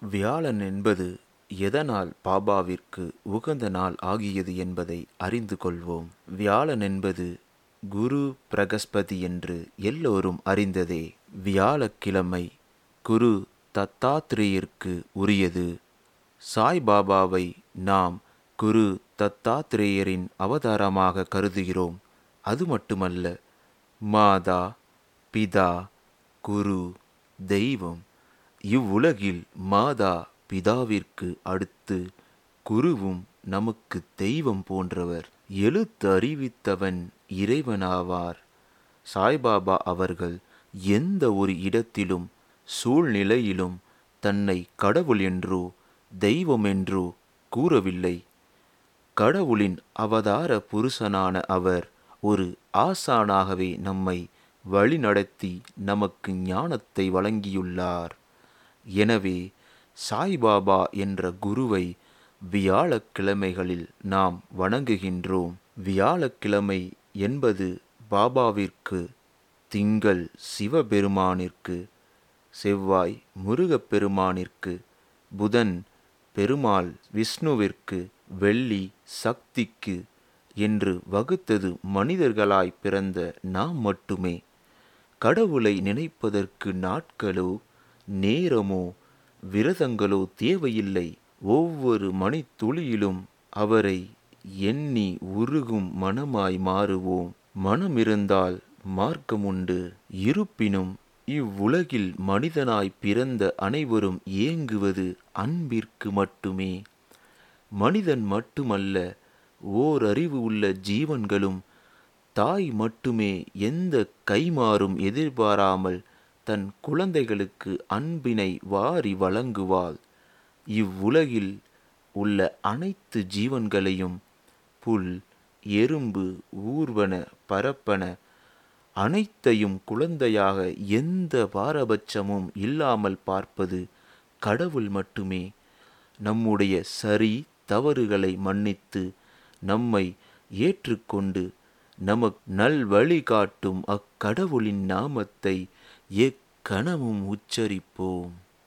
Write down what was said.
வியாழன் என்பது எதனால் பாபாவிற்கு உகந்த நாள் ஆகியது என்பதை அறிந்து கொள்வோம். வியாழன் என்பது குரு பிரகஸ்பதி என்று எல்லோரும் அறிந்ததே. வியாழக்கிழமை குரு தத்தாத்திரேயருக்கு உரியது. சாய்பாபாவை நாம் குரு தத்தாத்திரேயரின் அவதாரமாக கருதுகிறோம். அது மட்டுமல்ல மாதா பிதா குரு தெய்வம் இவ்வுலகில் மாதா பிதாவிற்கு அடுத்து குருவும் நமக்கு தெய்வம் போன்றவர். எழுத்து அறிவித்தவன் இறைவனாவார். சாய்பாபா அவர்கள் எந்த ஒரு இடத்திலும் சூழ்நிலையிலும் தன்னை கடவுள் என்றோ தெய்வம் என்றோ கூறவில்லை. கடவுளின் அவதார புருஷனான அவர் ஒரு ஆசானாகவே நம்மை வழிநடத்தி நமக்கு ஞானத்தை வழங்கியுள்ளார். எனவே சாய்பாபா என்ற குருவை வியாழக்கிழமைகளில் நாம் வணங்குகின்றோம். வியாழக்கிழமை என்பது பாபாவிற்கு திங்கள் சிவபெருமானிற்கு செவ்வாய் முருகப்பெருமானிற்கு புதன் பெருமாள் விஷ்ணுவிற்கு வெள்ளி சக்திக்கு என்று வகுத்தது மனிதர்களாய் பிறந்த நாம் மட்டுமே. கடவுளை நினைப்பதற்கு நாட்களோ நேரமோ? விரதங்களோ தேவையில்லை. ஒவ்வொரு மணித்துளியிலும் அவரை எண்ணி உருகும் மனமாய் மாறுவோம். மனமிருந்தால் மார்க்கமுண்டு. இருப்பினும் இவ்வுலகில் மனிதனாய் பிறந்த அனைவரும் ஏங்குவது அன்பிற்கு மட்டுமே. மனிதன் மட்டுமல்ல ஓர் அறிவு உள்ள ஜீவன்களும் தாய் மட்டுமே எந்த கைமாறும் எதிர்பாராமல் தன் குழந்தைகளுக்கு அன்பினை வாரி வழங்குவாள். இவ்வுலகில் உள்ள அனைத்து ஜீவன்களையும் புல் எறும்பு ஊர்வன பரப்பன அனைத்தையும் குழந்தையாக எந்த பாரபட்சமும் இல்லாமல் பார்ப்பது கடவுள் மட்டுமே. நம்முடைய சரி தவறுகளை மன்னித்து நம்மை ஏற்றுக்கொண்டு நமக்கு நல்வழி காட்டும் அக்கடவுளின் நாமத்தை எக்கணமும் உச்சரிப்போம்.